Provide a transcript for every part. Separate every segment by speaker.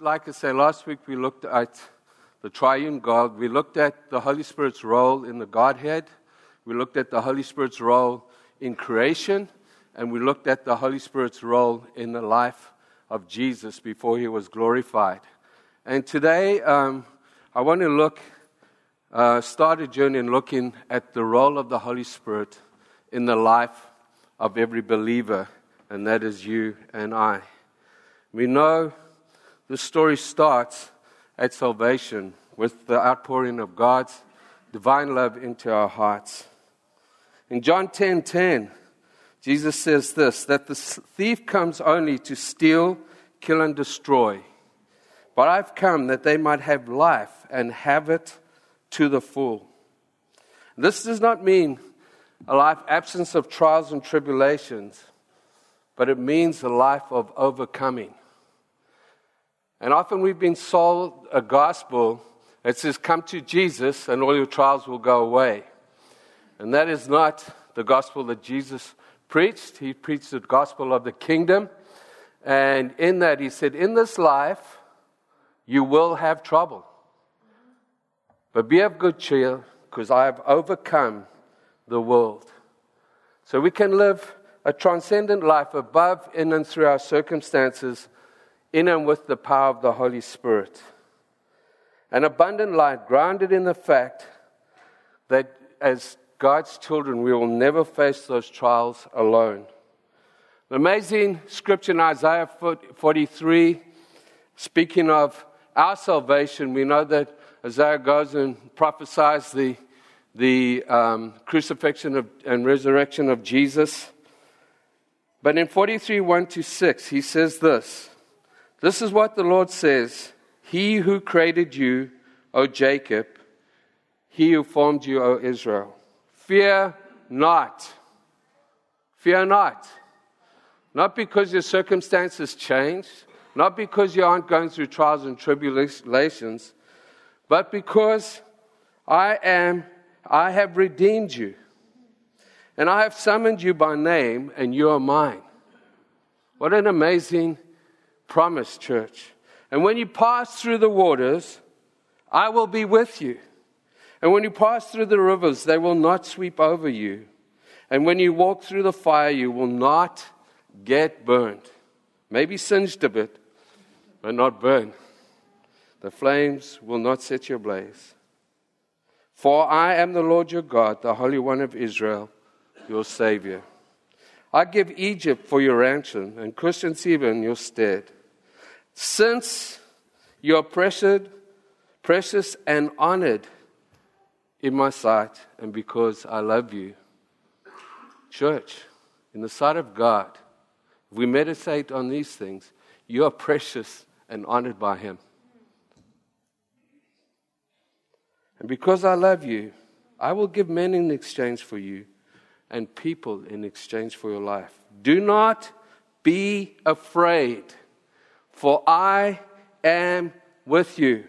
Speaker 1: like I say, last week we looked at the triune God. We looked at the Holy Spirit's role in the Godhead. We looked at the Holy Spirit's role in creation. And we looked at the Holy Spirit's role in the life of Jesus before he was glorified. And today, um, I want to look, uh, start a journey in looking at the role of the Holy Spirit in the life of every believer, and that is you and I. We know the story starts at salvation with the outpouring of God's divine love into our hearts. In John 10:10, 10, 10, Jesus says this that the thief comes only to steal, kill and destroy. But I've come that they might have life and have it to the full. This does not mean a life absence of trials and tribulations, but it means a life of overcoming. And often we've been sold a gospel that says, Come to Jesus and all your trials will go away. And that is not the gospel that Jesus preached. He preached the gospel of the kingdom. And in that, he said, In this life, you will have trouble. But be of good cheer, because I have overcome the world. So we can live a transcendent life above, in, and through our circumstances in and with the power of the Holy Spirit. An abundant life grounded in the fact that as God's children, we will never face those trials alone. The amazing scripture in Isaiah 43, speaking of our salvation, we know that Isaiah goes and prophesies the, the um, crucifixion of, and resurrection of Jesus. But in 43 1 to 6, he says this this is what the Lord says He who created you, O Jacob, he who formed you, O Israel. Fear not. Fear not. Not because your circumstances change, not because you aren't going through trials and tribulations, but because I am, I have redeemed you. And I have summoned you by name, and you are mine. What an amazing promise, church. And when you pass through the waters, I will be with you. And when you pass through the rivers, they will not sweep over you. And when you walk through the fire, you will not get burned. Maybe singed a bit, but not burned. The flames will not set you ablaze. For I am the Lord your God, the Holy One of Israel, your Savior. I give Egypt for your ransom and and Seba in your stead. Since you are precious, precious and honored in my sight, and because I love you. Church, in the sight of God, if we meditate on these things, you are precious and honored by Him. And because I love you, I will give men in exchange for you and people in exchange for your life. Do not be afraid for I am with you.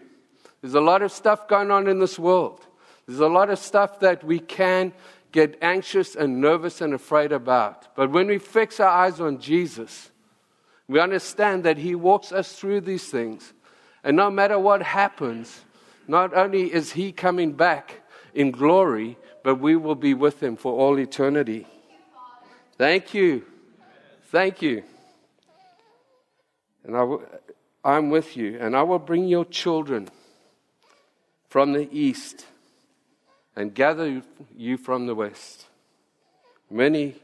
Speaker 1: There's a lot of stuff going on in this world. There's a lot of stuff that we can get anxious and nervous and afraid about. But when we fix our eyes on Jesus, we understand that He walks us through these things. And no matter what happens, not only is He coming back in glory, but we will be with Him for all eternity. Thank you. Thank you and I w- I'm with you, and I will bring your children from the east and gather you from the west. Many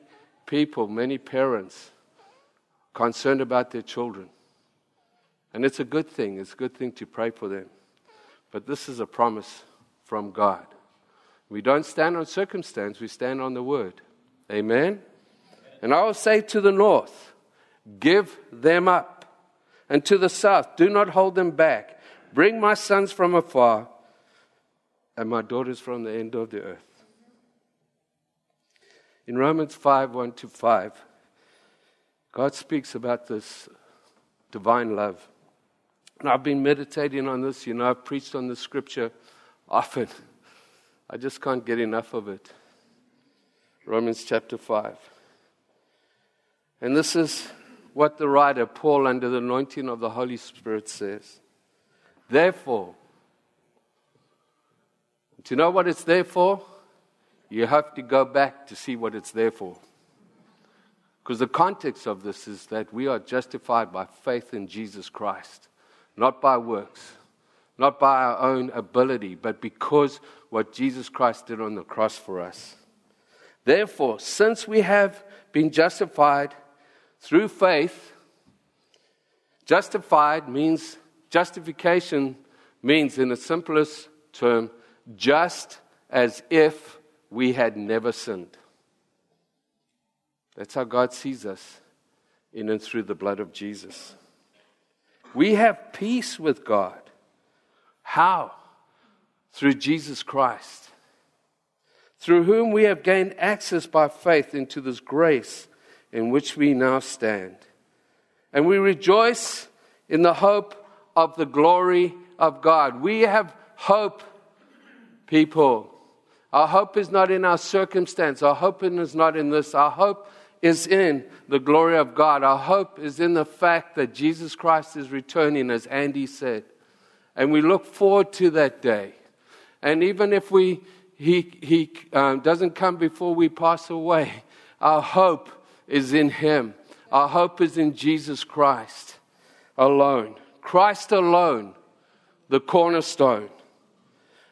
Speaker 1: people, many parents, concerned about their children. And it's a good thing. It's a good thing to pray for them. But this is a promise from God. We don't stand on circumstance, we stand on the word. Amen? And I will say to the north, give them up and to the south. Do not hold them back. Bring my sons from afar and my daughters from the end of the earth. In Romans 5 1 to 5, God speaks about this divine love. And I've been meditating on this. You know, I've preached on the scripture often. I just can't get enough of it. Romans chapter 5. And this is what the writer, Paul, under the anointing of the Holy Spirit, says. Therefore, do you know what it's there for? You have to go back to see what it's there for. Because the context of this is that we are justified by faith in Jesus Christ, not by works, not by our own ability, but because what Jesus Christ did on the cross for us. Therefore, since we have been justified through faith, justified means justification means, in the simplest term, just as if we had never sinned. That's how God sees us in and through the blood of Jesus. We have peace with God. How? Through Jesus Christ, through whom we have gained access by faith into this grace in which we now stand. And we rejoice in the hope of the glory of God. We have hope, people. Our hope is not in our circumstance. Our hope is not in this. Our hope is in the glory of God. Our hope is in the fact that Jesus Christ is returning, as Andy said. And we look forward to that day. And even if we, he, he um, doesn't come before we pass away, our hope is in Him. Our hope is in Jesus Christ alone. Christ alone, the cornerstone.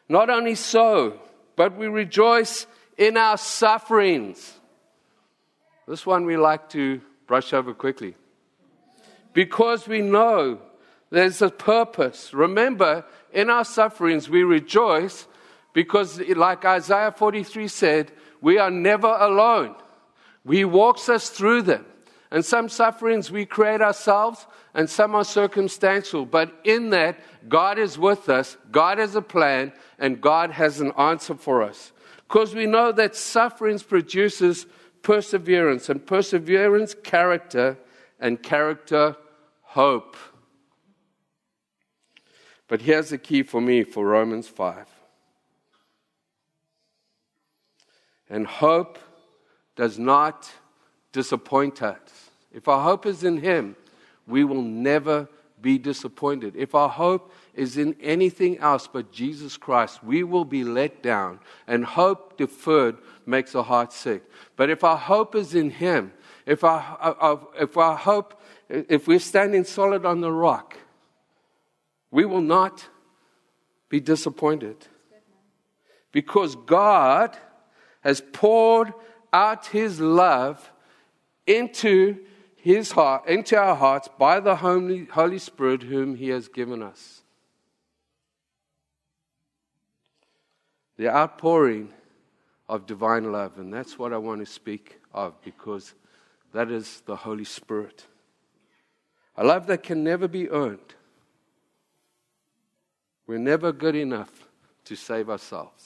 Speaker 1: Not only so, but we rejoice in our sufferings. This one we like to brush over quickly. Because we know there's a purpose. Remember, in our sufferings, we rejoice because, like Isaiah 43 said, we are never alone. He walks us through them. And some sufferings we create ourselves, and some are circumstantial. But in that, God is with us, God has a plan, and God has an answer for us. Because we know that sufferings produces perseverance, and perseverance, character, and character, hope. But here's the key for me for Romans 5. And hope does not disappoint us. If our hope is in Him, we will never be disappointed. If our hope is in anything else but Jesus Christ, we will be let down. And hope deferred makes a heart sick. But if our hope is in Him, if our, uh, if our hope, if we're standing solid on the rock, we will not be disappointed. Because God has poured out His love into his heart, into our hearts by the Holy, Spirit whom he has given us. The outpouring of divine love, and that's what I want to speak of because that is the Holy Spirit. A love that can never be earned. We're never good enough to save ourselves.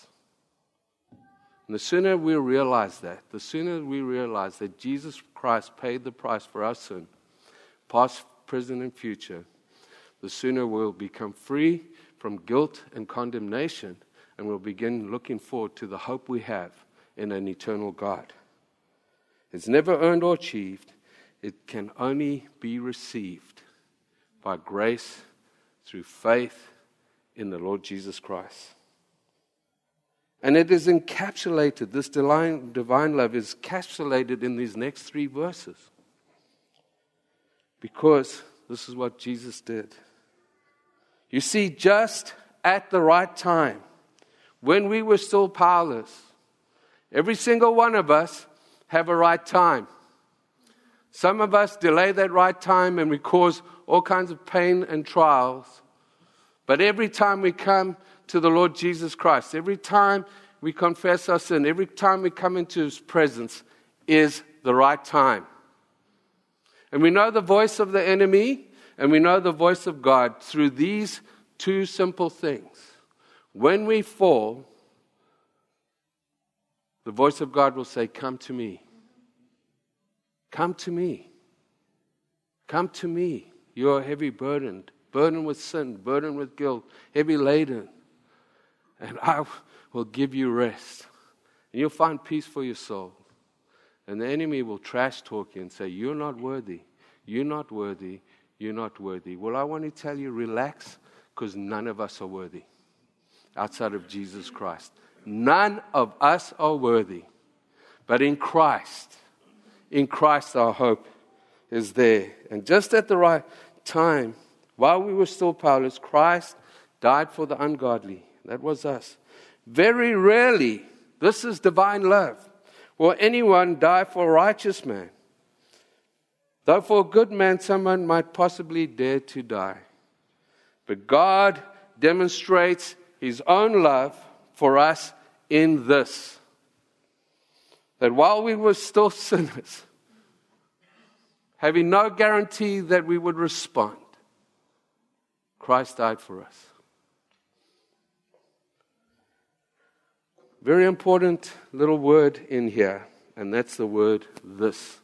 Speaker 1: And the sooner we realize that, the sooner we realize that Jesus Christ paid the price for our sin, past, present, and future, the sooner we'll become free from guilt and condemnation and we'll begin looking forward to the hope we have in an eternal God. It's never earned or achieved, it can only be received by grace through faith in the Lord Jesus Christ. And it is encapsulated, this divine, divine love is encapsulated in these next three verses. Because this is what Jesus did. You see, just at the right time, when we were still powerless, every single one of us have a right time. Some of us delay that right time and we cause all kinds of pain and trials. But every time we come to the Lord Jesus Christ. Every time we confess our sin, every time we come into His presence, is the right time. And we know the voice of the enemy and we know the voice of God through these two simple things. When we fall, the voice of God will say, Come to me. Come to me. Come to me. You are heavy burdened, burdened with sin, burdened with guilt, heavy laden and I will give you rest. And you'll find peace for your soul. And the enemy will trash talk you and say, You're not worthy. You're not worthy. You're not worthy. Well, I want to tell you, relax, because none of us are worthy outside of Jesus Christ. None of us are worthy. But in Christ, in Christ, our hope is there. And just at the right time, while we were still powerless, Christ died for the ungodly. That was us. Very rarely, this is divine love, will anyone die for a righteous man. Though for a good man, someone might possibly dare to die. But God demonstrates his own love for us in this that while we were still sinners, having no guarantee that we would respond, Christ died for us. Very important little word in here, and that's the word this.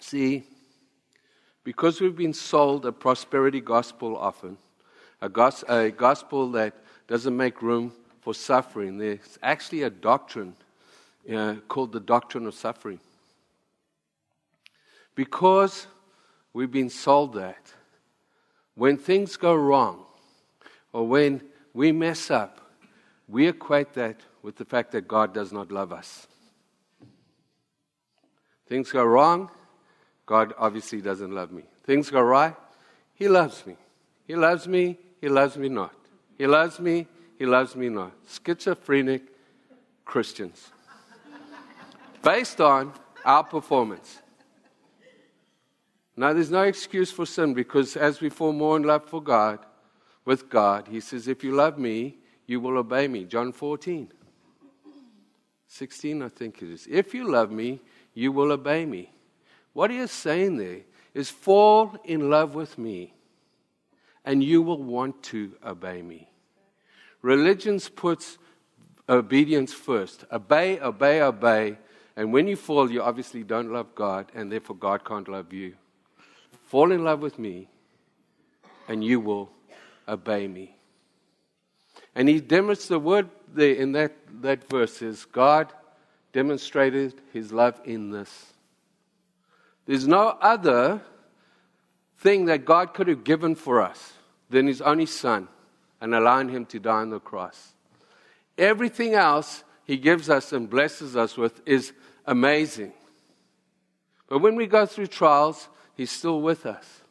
Speaker 1: See, because we've been sold a prosperity gospel often, a, gos- a gospel that doesn't make room for suffering, there's actually a doctrine uh, called the doctrine of suffering. Because we've been sold that, when things go wrong or when we mess up, we equate that with the fact that God does not love us. Things go wrong, God obviously doesn't love me. Things go right, He loves me. He loves me, He loves me not. He loves me, He loves me not. Schizophrenic Christians. Based on our performance. Now, there's no excuse for sin because as we fall more in love for God, with God, He says, If you love me, you will obey me. John 14. 16, I think it is. If you love me, you will obey me. What he is saying there is fall in love with me, and you will want to obey me. Religion puts obedience first. Obey, obey, obey. And when you fall, you obviously don't love God, and therefore God can't love you. Fall in love with me, and you will obey me. And he demonstrates the word there in that, that verse is God demonstrated his love in this. There's no other thing that God could have given for us than his only son and allowing him to die on the cross. Everything else he gives us and blesses us with is amazing. But when we go through trials, he's still with us.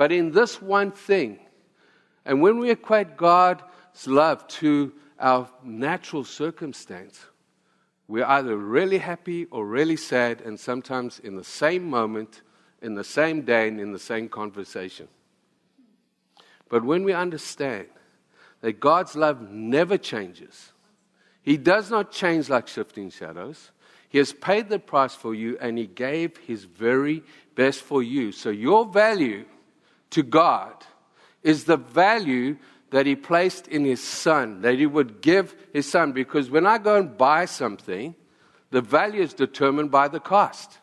Speaker 1: But in this one thing, and when we equate God's love to our natural circumstance, we're either really happy or really sad, and sometimes in the same moment, in the same day, and in the same conversation. But when we understand that God's love never changes, He does not change like shifting shadows. He has paid the price for you, and He gave His very best for you. So your value to God is the value that he placed in his son, that he would give his son. Because when I go and buy something, the value is determined by the cost.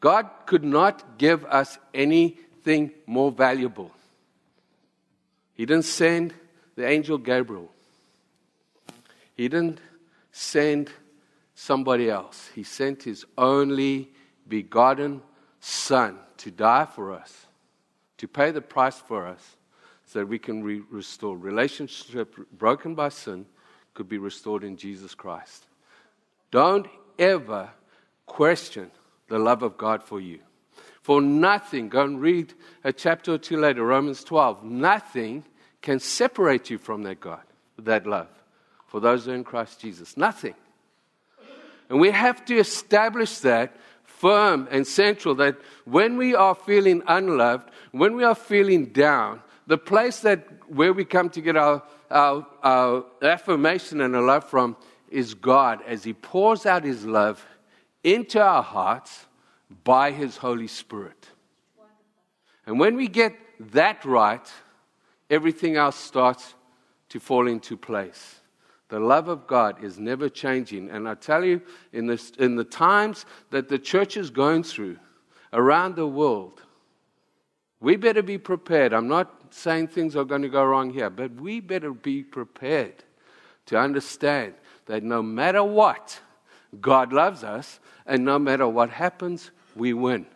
Speaker 1: God could not give us anything more valuable. He didn't send the angel Gabriel, He didn't send somebody else. He sent His only begotten Son to die for us to pay the price for us so that we can re- restore. Relationship broken by sin could be restored in Jesus Christ. Don't ever question the love of God for you. For nothing, go and read a chapter or two later, Romans 12, nothing can separate you from that God, that love, for those who are in Christ Jesus. Nothing. And we have to establish that firm and central that when we are feeling unloved, when we are feeling down, the place that where we come to get our, our, our affirmation and our love from is God as He pours out His love into our hearts by His Holy Spirit. And when we get that right, everything else starts to fall into place. The love of God is never changing. And I tell you, in, this, in the times that the church is going through around the world, we better be prepared. I'm not saying things are going to go wrong here, but we better be prepared to understand that no matter what, God loves us, and no matter what happens, we win.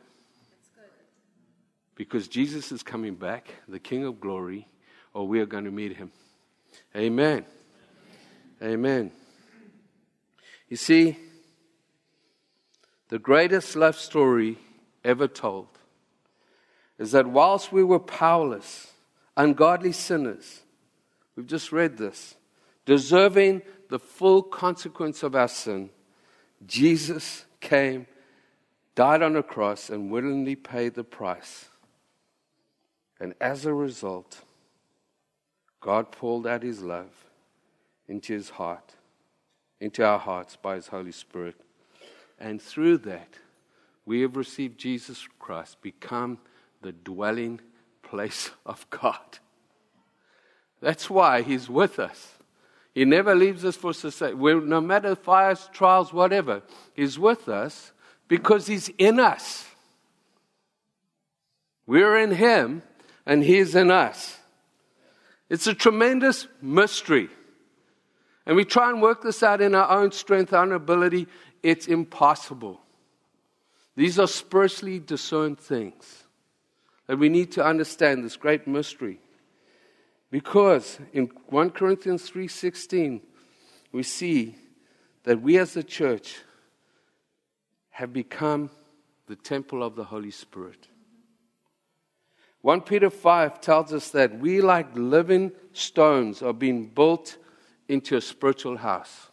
Speaker 1: Because Jesus is coming back, the King of glory, or we are going to meet him. Amen. Amen. You see, the greatest love story ever told is that whilst we were powerless, ungodly sinners, we've just read this, deserving the full consequence of our sin, Jesus came, died on a cross, and willingly paid the price. And as a result, God poured out his love into his heart, into our hearts by his Holy Spirit. And through that, we have received Jesus Christ, become the dwelling place of God. That's why he's with us. He never leaves us for society. No matter fires, trials, whatever, He's with us because He's in us. We're in Him and He's in us. It's a tremendous mystery. And we try and work this out in our own strength, our own ability. It's impossible. These are spiritually discerned things that we need to understand this great mystery. Because in 1 Corinthians 3:16 we see that we as a church have become the temple of the Holy Spirit. 1 Peter 5 tells us that we like living stones are being built into a spiritual house.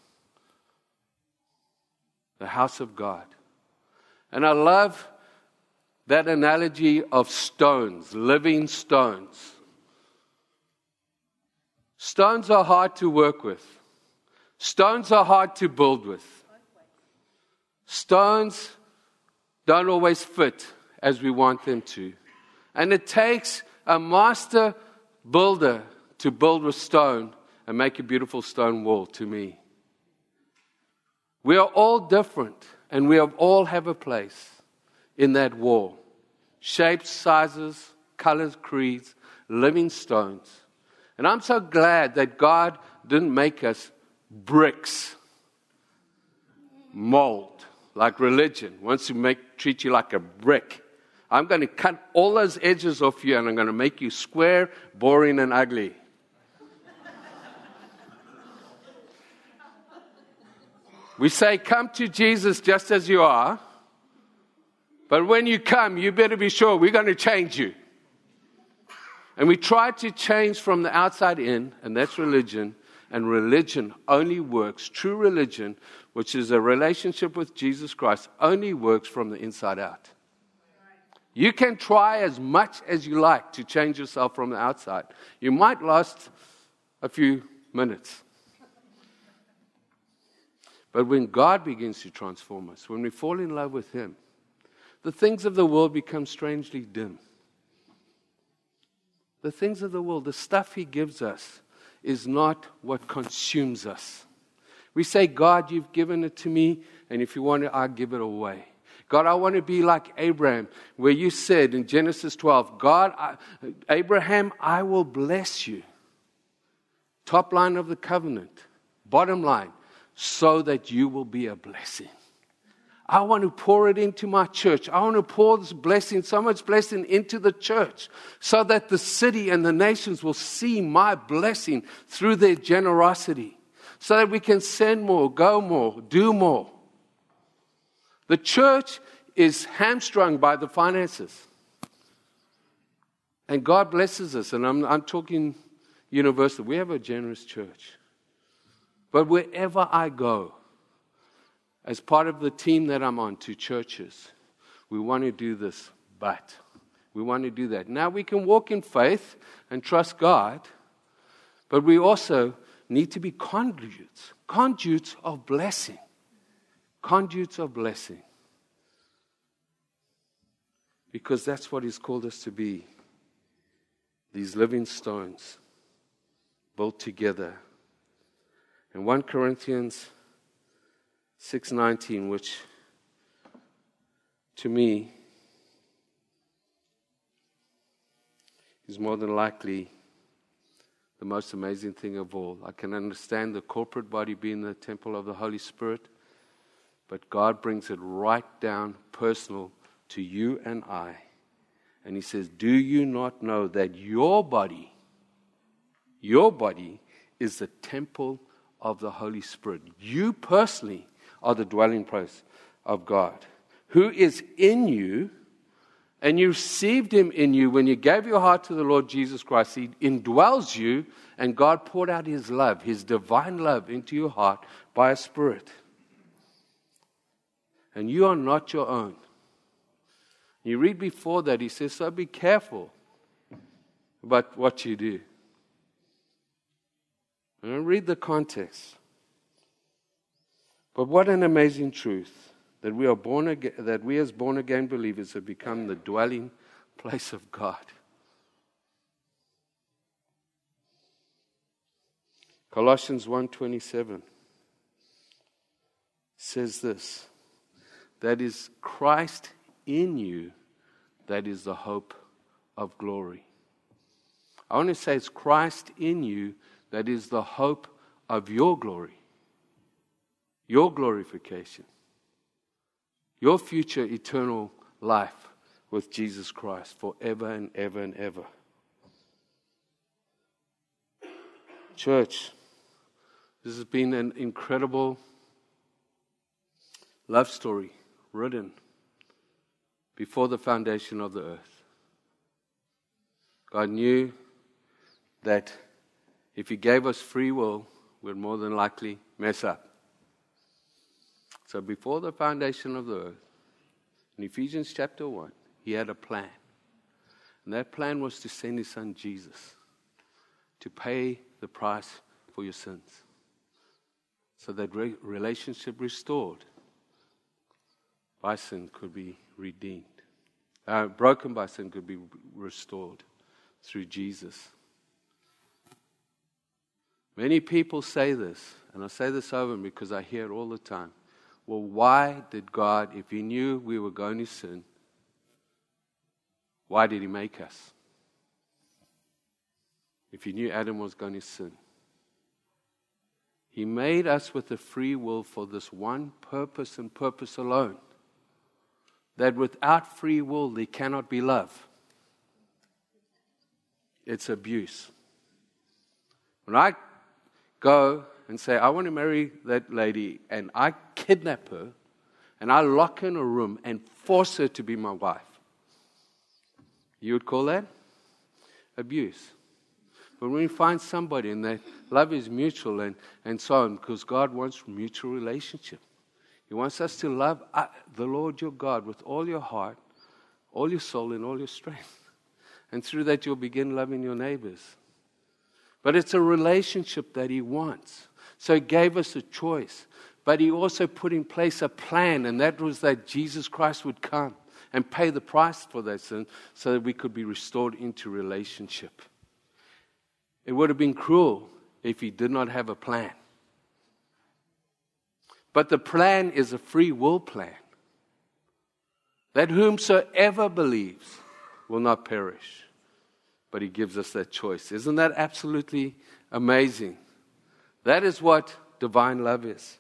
Speaker 1: The house of God. And I love that analogy of stones, living stones. Stones are hard to work with. Stones are hard to build with. Stones don't always fit as we want them to. And it takes a master builder to build with stone and make a beautiful stone wall to me. We are all different, and we all have a place in that wall. Shapes, sizes, colors, creeds, living stones. And I'm so glad that God didn't make us bricks, mold, like religion wants to make, treat you like a brick. I'm going to cut all those edges off you and I'm going to make you square, boring, and ugly. We say, Come to Jesus just as you are. But when you come, you better be sure we're going to change you. And we try to change from the outside in, and that's religion. And religion only works, true religion, which is a relationship with Jesus Christ, only works from the inside out. You can try as much as you like to change yourself from the outside. You might last a few minutes. But when God begins to transform us, when we fall in love with Him, the things of the world become strangely dim. The things of the world, the stuff He gives us, is not what consumes us. We say, God, you've given it to me, and if you want it, I'll give it away. God, I want to be like Abraham, where you said in Genesis 12, God, I, Abraham, I will bless you. Top line of the covenant, bottom line, so that you will be a blessing. I want to pour it into my church. I want to pour this blessing, so much blessing into the church, so that the city and the nations will see my blessing through their generosity, so that we can send more, go more, do more. The church is hamstrung by the finances. And God blesses us, and I'm, I'm talking universal. We have a generous church. But wherever I go, as part of the team that I'm on to churches, we want to do this, but we want to do that. Now we can walk in faith and trust God, but we also need to be conduits, conduits of blessing. Conduits of blessing. Because that's what He's called us to be these living stones built together. In 1 Corinthians 6:19 which to me is more than likely the most amazing thing of all. I can understand the corporate body being the temple of the Holy Spirit, but God brings it right down personal to you and I. And He says, Do you not know that your body, your body, is the temple of the Holy Spirit? You personally are the dwelling place of God, who is in you and you received him in you when you gave your heart to the Lord Jesus Christ, he indwells you, and God poured out his love, his divine love, into your heart by a spirit. And you are not your own. You read before that, he says, So be careful about what you do. Read the context. But what an amazing truth that we are born again, that we as born again believers have become the dwelling place of God. Colossians 1:27 says this that is Christ in you that is the hope of glory. I want to say it's Christ in you that is the hope of your glory. Your glorification your future eternal life with Jesus Christ forever and ever and ever. Church, this has been an incredible love story written before the foundation of the earth. God knew that if He gave us free will, we'd more than likely mess up. So before the foundation of the earth, in Ephesians chapter 1, he had a plan. And that plan was to send his son Jesus to pay the price for your sins. So that re- relationship restored by sin could be redeemed. Uh, broken by sin could be restored through Jesus. Many people say this, and I say this over because I hear it all the time. Well, why did God, if He knew we were going to sin, why did He make us? If He knew Adam was going to sin, He made us with a free will for this one purpose and purpose alone that without free will there cannot be love. It's abuse. When I go and say, I want to marry that lady, and I kidnap her, and I lock her in a room and force her to be my wife. You would call that abuse. But when we find somebody and that love is mutual and, and so on, because God wants mutual relationship. He wants us to love uh, the Lord your God with all your heart, all your soul, and all your strength. And through that, you'll begin loving your neighbors. But it's a relationship that He wants. So he gave us a choice. But he also put in place a plan, and that was that Jesus Christ would come and pay the price for that sin so that we could be restored into relationship. It would have been cruel if he did not have a plan. But the plan is a free will plan that whomsoever believes will not perish, but he gives us that choice. Isn't that absolutely amazing? That is what divine love is.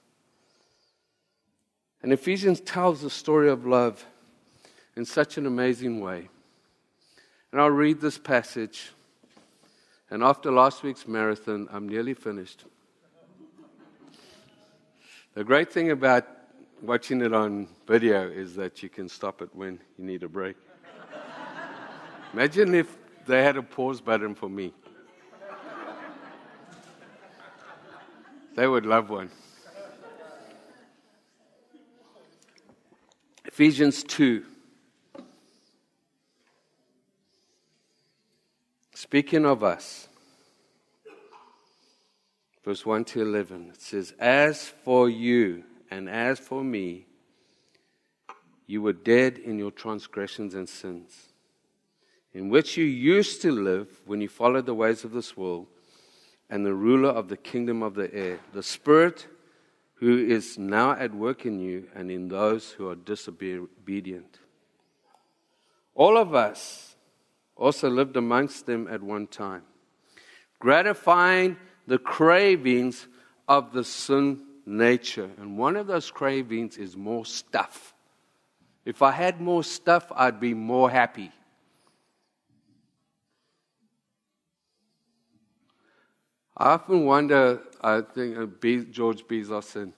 Speaker 1: And Ephesians tells the story of love in such an amazing way. And I'll read this passage. And after last week's marathon, I'm nearly finished. The great thing about watching it on video is that you can stop it when you need a break. Imagine if they had a pause button for me. They would love one. Ephesians 2. Speaking of us, verse 1 to 11, it says, As for you and as for me, you were dead in your transgressions and sins, in which you used to live when you followed the ways of this world and the ruler of the kingdom of the air, the Spirit who is now at work in you and in those who are disobedient. All of us also lived amongst them at one time, gratifying the cravings of the sin nature. And one of those cravings is more stuff. If I had more stuff, I'd be more happy. I often wonder, I think uh, George Bezos and,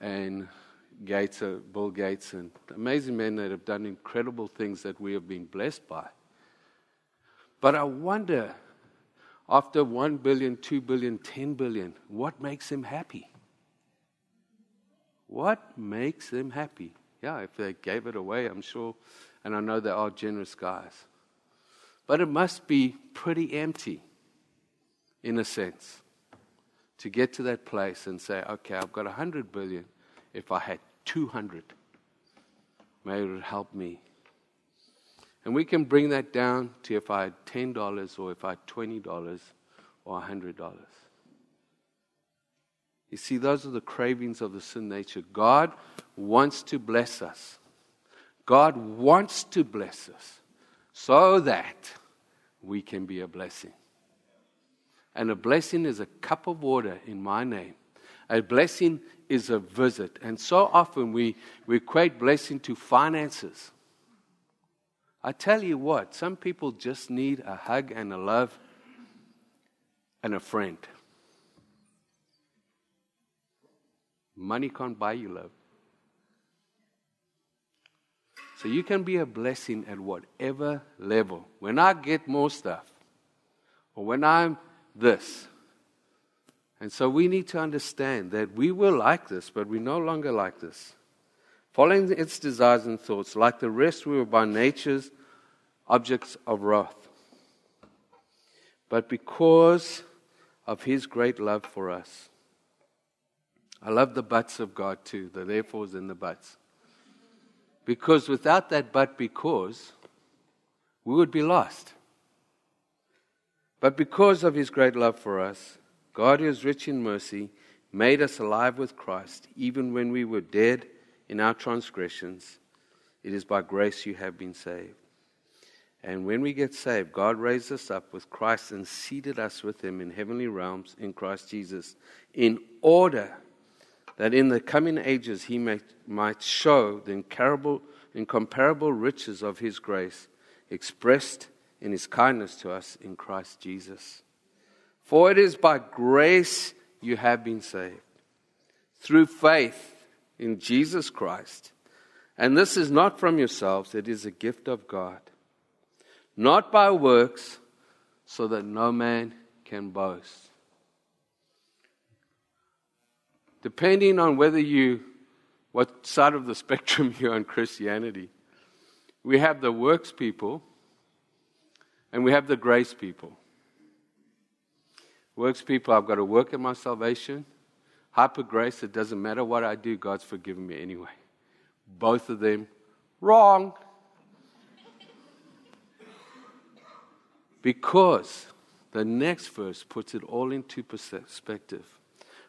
Speaker 1: and Gates, uh, Bill Gates, and amazing men that have done incredible things that we have been blessed by. But I wonder, after 1 billion, 2 billion, 10 billion, what makes them happy? What makes them happy? Yeah, if they gave it away, I'm sure, and I know they are generous guys. But it must be pretty empty, in a sense, to get to that place and say, okay, I've got 100 billion. If I had 200, maybe it would help me. And we can bring that down to if I had $10 or if I had $20 or $100. You see, those are the cravings of the sin nature. God wants to bless us. God wants to bless us so that we can be a blessing. And a blessing is a cup of water in my name. A blessing is a visit. And so often we, we equate blessing to finances. I tell you what, some people just need a hug and a love and a friend. Money can't buy you love. So you can be a blessing at whatever level. When I get more stuff, or when I'm this. And so we need to understand that we were like this, but we're no longer like this. Following its desires and thoughts, like the rest, we were by nature's objects of wrath. But because of his great love for us, I love the buts of God too, the therefores and the buts. Because without that but because, we would be lost. But because of his great love for us, God, who is rich in mercy, made us alive with Christ, even when we were dead in our transgressions. It is by grace you have been saved. And when we get saved, God raised us up with Christ and seated us with him in heavenly realms in Christ Jesus, in order that in the coming ages he may, might show the incomparable, incomparable riches of his grace expressed in his kindness to us in Christ Jesus. For it is by grace you have been saved, through faith in Jesus Christ. And this is not from yourselves, it is a gift of God, not by works, so that no man can boast. Depending on whether you, what side of the spectrum you're on Christianity, we have the works people and we have the grace people. Works people, I've got to work at my salvation. Hyper grace, it doesn't matter what I do, God's forgiven me anyway. Both of them, wrong. because the next verse puts it all into perspective.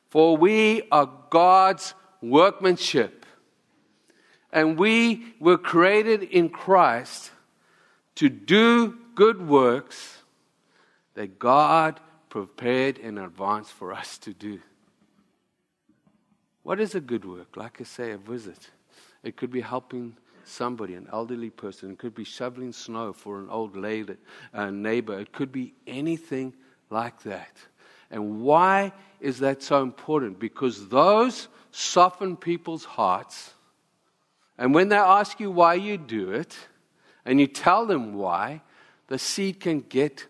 Speaker 1: For we are God's workmanship, and we were created in Christ to do good works that God prepared in advance for us to do. What is a good work? Like I say, a visit. It could be helping somebody, an elderly person. It could be shoveling snow for an old lady, neighbor. It could be anything like that. And why is that so important? Because those soften people's hearts. And when they ask you why you do it, and you tell them why, the seed can get,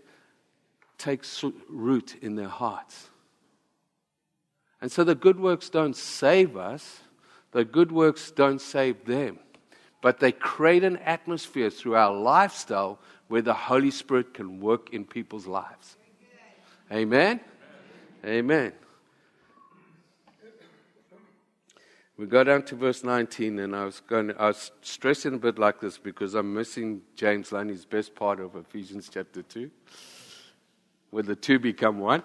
Speaker 1: take root in their hearts. And so the good works don't save us, the good works don't save them, but they create an atmosphere through our lifestyle where the Holy Spirit can work in people's lives. Amen? Amen. We go down to verse 19, and I was going. I was stressing a bit like this because I'm missing James Loney's best part of Ephesians chapter two, where the two become one.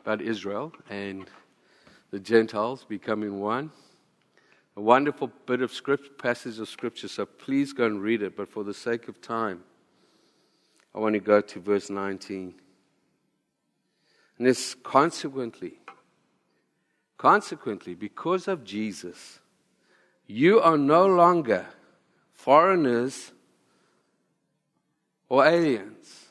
Speaker 1: About Israel and the Gentiles becoming one. A wonderful bit of script, passage of scripture. So please go and read it. But for the sake of time, I want to go to verse 19. And it's consequently, consequently, because of Jesus, you are no longer foreigners or aliens.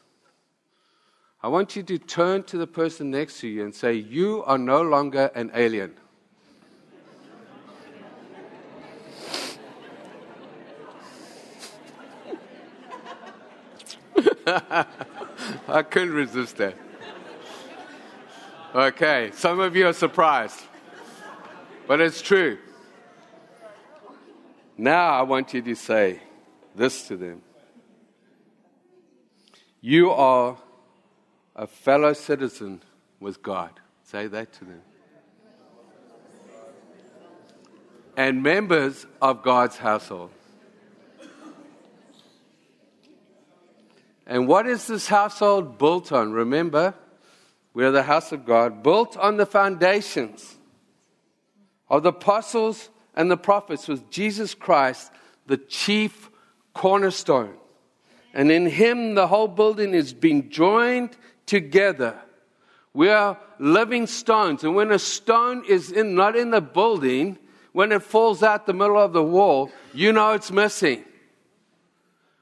Speaker 1: I want you to turn to the person next to you and say, You are no longer an alien. I couldn't resist that. Okay, some of you are surprised, but it's true. Now I want you to say this to them You are a fellow citizen with God. Say that to them. And members of God's household. And what is this household built on? Remember, we are the house of God, built on the foundations of the apostles and the prophets, was Jesus Christ, the chief cornerstone. And in him, the whole building is being joined together. We are living stones. And when a stone is in, not in the building, when it falls out the middle of the wall, you know it's missing.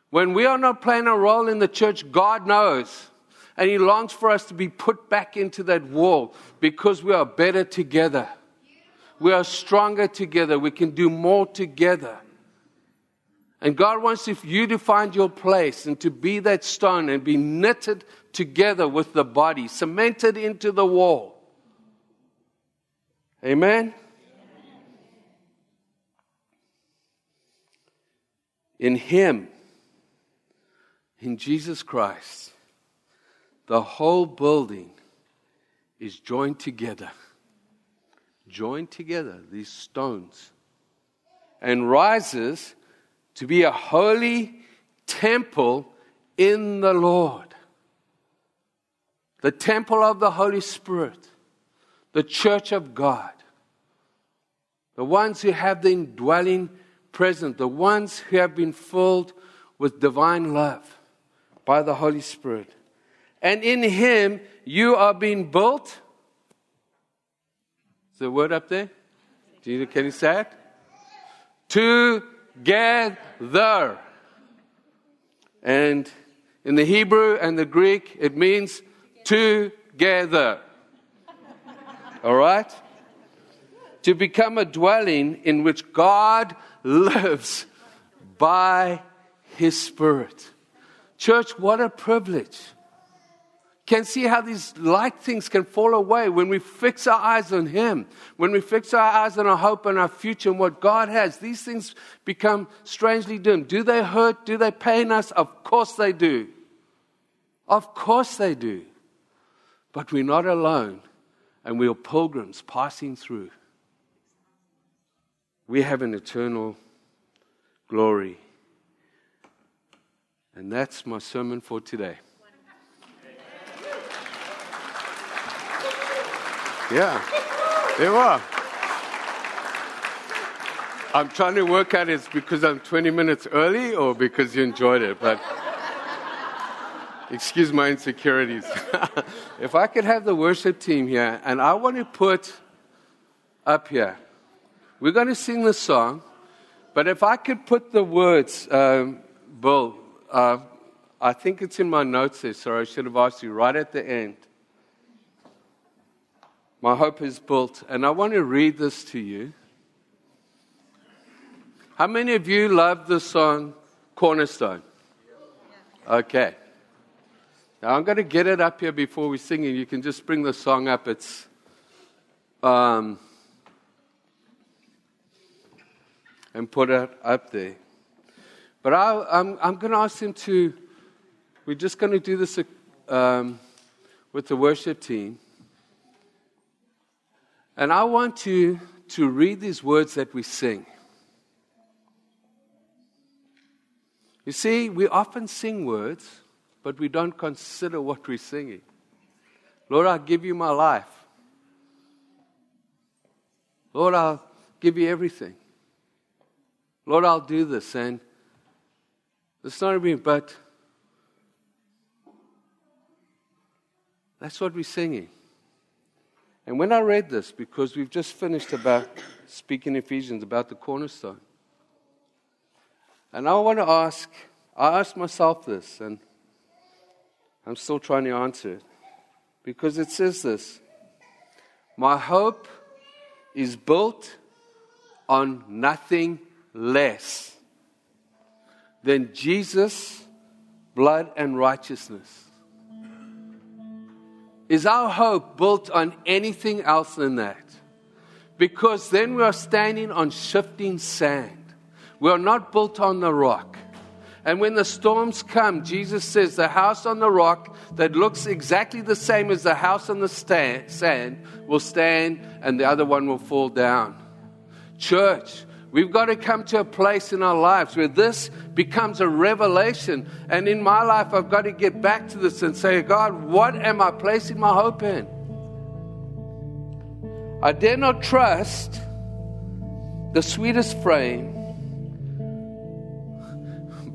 Speaker 1: When we are not playing a role in the church, God knows. And He longs for us to be put back into that wall because we are better together. We are stronger together. We can do more together. And God wants you to find your place and to be that stone and be knitted together with the body, cemented into the wall. Amen? In Him, in Jesus Christ, the whole building is joined together. Joined together, these stones, and rises to be a holy temple in the Lord the temple of the Holy Spirit, the church of God, the ones who have the indwelling presence, the ones who have been filled with divine love by the Holy Spirit. And in Him, you are being built. Is the word up there? Can you say it? Together. And in the Hebrew and the Greek, it means together. All right? To become a dwelling in which God lives by His Spirit. Church, what a privilege. Can see how these light things can fall away when we fix our eyes on Him, when we fix our eyes on our hope and our future and what God has. These things become strangely dim. Do they hurt? Do they pain us? Of course they do. Of course they do. But we're not alone, and we are pilgrims passing through. We have an eternal glory. And that's my sermon for today. Yeah, there you are. I'm trying to work out it's because I'm 20 minutes early or because you enjoyed it, but. Excuse my insecurities. if I could have the worship team here, and I want to put up here, we're going to sing the song, but if I could put the words, um, Bill, uh, I think it's in my notes there, so I should have asked you right at the end. My hope is built, and I want to read this to you. How many of you love the song Cornerstone? Okay. Now, I'm going to get it up here before we sing it. You can just bring the song up. It's. Um, and put it up there. But I, am I'm, I'm going to ask him to. We're just going to do this um, with the worship team. And I want you to read these words that we sing. You see, we often sing words but we don't consider what we're singing. Lord, I'll give you my life. Lord, I'll give you everything. Lord, I'll do this. And it's not me, but That's what we're singing. And when I read this, because we've just finished about speaking Ephesians about the cornerstone, and I want to ask, I asked myself this, and I'm still trying to answer it, because it says this My hope is built on nothing less than Jesus' blood and righteousness. Is our hope built on anything else than that? Because then we are standing on shifting sand. We are not built on the rock. And when the storms come, Jesus says the house on the rock that looks exactly the same as the house on the stand, sand will stand and the other one will fall down. Church, We've got to come to a place in our lives where this becomes a revelation. And in my life, I've got to get back to this and say, God, what am I placing my hope in? I dare not trust the sweetest frame,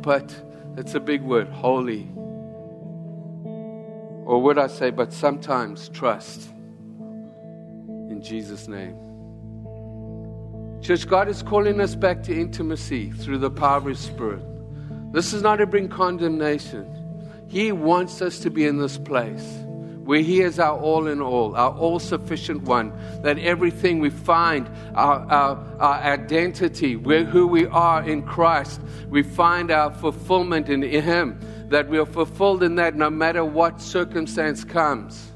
Speaker 1: but it's a big word, wholly. Or would I say, but sometimes trust in Jesus' name. Church, God is calling us back to intimacy through the power of His Spirit. This is not to bring condemnation. He wants us to be in this place where He is our all in all, our all sufficient one, that everything we find, our, our, our identity, where, who we are in Christ, we find our fulfillment in Him, that we are fulfilled in that no matter what circumstance comes.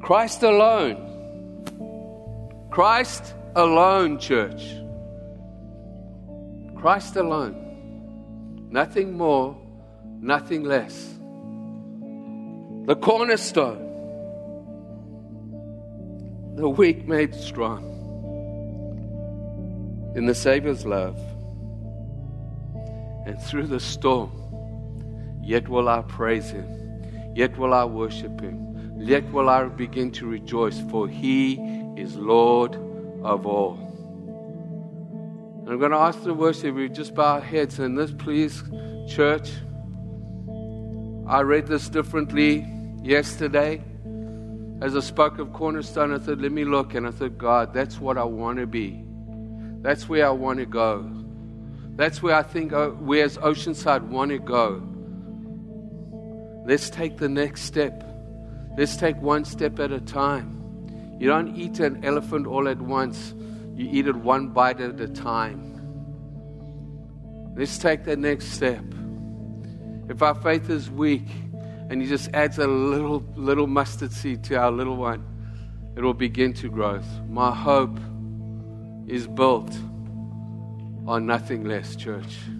Speaker 1: Christ alone Christ alone, church. Christ alone. Nothing more, nothing less. The cornerstone. The weak made strong. In the Savior's love. And through the storm, yet will I praise Him. Yet will I worship Him. Yet will I begin to rejoice, for He is Lord of all. And I'm going to ask the worship, we just bow our heads and this, please, church. I read this differently yesterday. As I spoke of Cornerstone, I said, let me look. And I thought, God, that's what I want to be. That's where I want to go. That's where I think uh, we as Oceanside want to go. Let's take the next step. Let's take one step at a time. You don't eat an elephant all at once, you eat it one bite at a time. Let's take the next step. If our faith is weak and He just adds a little, little mustard seed to our little one, it will begin to grow. My hope is built on nothing less, church. That.